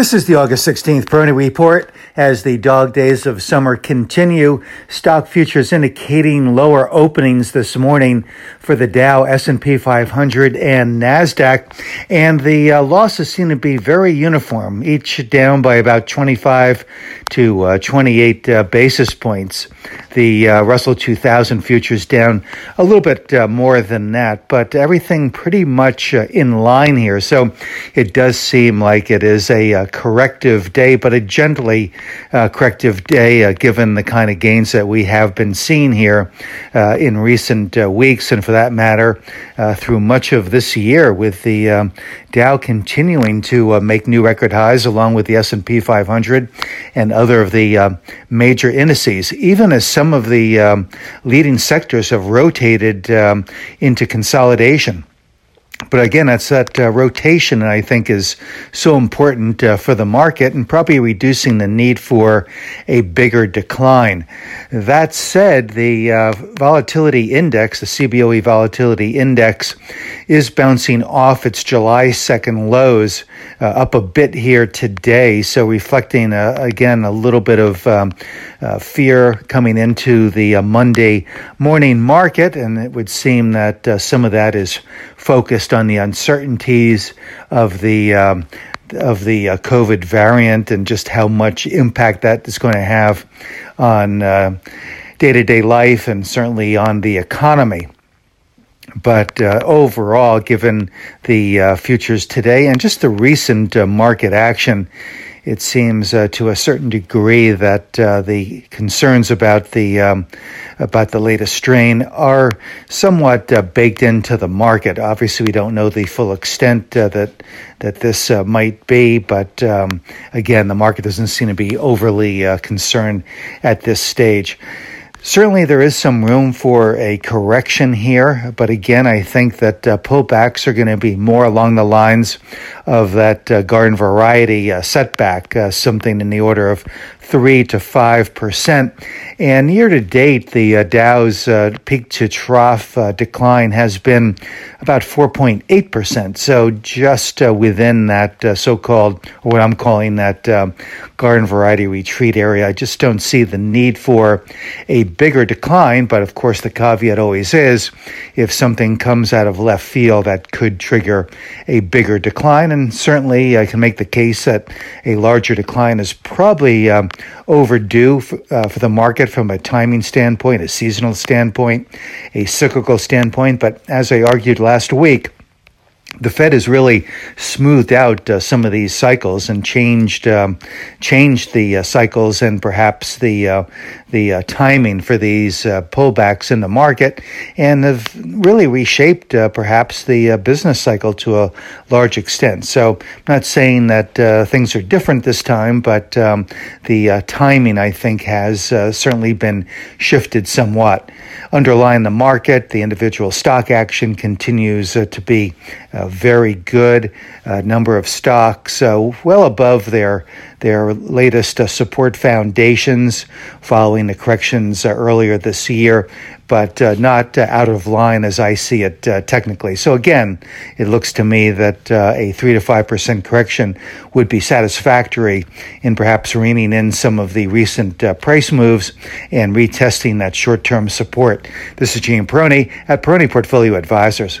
This is the August 16th Peroni Report. As the dog days of summer continue, stock futures indicating lower openings this morning for the Dow, S&P 500, and Nasdaq, and the uh, losses seem to be very uniform, each down by about 25 to uh, 28 uh, basis points. The uh, Russell 2000 futures down a little bit uh, more than that, but everything pretty much uh, in line here. So it does seem like it is a corrective day, but a gently uh, corrective day, uh, given the kind of gains that we have been seeing here uh, in recent weeks, and for that matter, through much of this year, with the um, Dow continuing to make new record highs, along with the S&P 500 and other of the major indices. Even as some of the um, leading sectors have rotated um, into consolidation but again, that's that uh, rotation, I think, is so important uh, for the market and probably reducing the need for a bigger decline. That said, the uh, volatility index, the CBOE volatility index, is bouncing off its July 2nd lows uh, up a bit here today. So, reflecting uh, again a little bit of um, uh, fear coming into the Monday morning market. And it would seem that some of that is focused on the uncertainties of the um, of the uh, COVID variant and just how much impact that is going to have on day to day life and certainly on the economy. But uh, overall, given the uh, futures today and just the recent uh, market action, it seems uh, to a certain degree that uh, the concerns about the um, about the latest strain are somewhat uh, baked into the market. Obviously, we don't know the full extent uh, that that this uh, might be, but um, again, the market doesn't seem to be overly uh, concerned at this stage. Certainly, there is some room for a correction here, but again, I think that uh, pullbacks are going to be more along the lines of that uh, garden variety uh, setback, uh, something in the order of three to five percent. And year to date, the uh, Dow's uh, peak to trough decline has been about 4.8 percent. So just within that so-called, what I'm calling that um, garden variety retreat area. I just don't see the need for a bigger decline. But of course, the caveat always is if something comes out of left field that could trigger a bigger decline. And certainly, I can make the case that a larger decline is probably um, overdue uh, for the market from a timing standpoint, a seasonal standpoint, a cyclical standpoint. But as I argued last week, the Fed has really smoothed out uh, some of these cycles and changed um, changed the uh, cycles and perhaps the uh, the uh, timing for these uh, pullbacks in the market, and have really reshaped uh, perhaps the business cycle to a large extent. So, I'm not saying that things are different this time, but um, the timing I think has certainly been shifted somewhat. Underlying the market, the individual stock action continues to be very good. A number of stocks uh, well above their their latest uh, support foundations following the corrections uh, earlier this year, but uh, not uh, out of line as I see it uh, technically. So again, it looks to me that a three to five percent correction would be satisfactory in perhaps reining in some of the recent price moves and retesting that short-term support. This is Gene Peroni at Peroni Portfolio Advisors.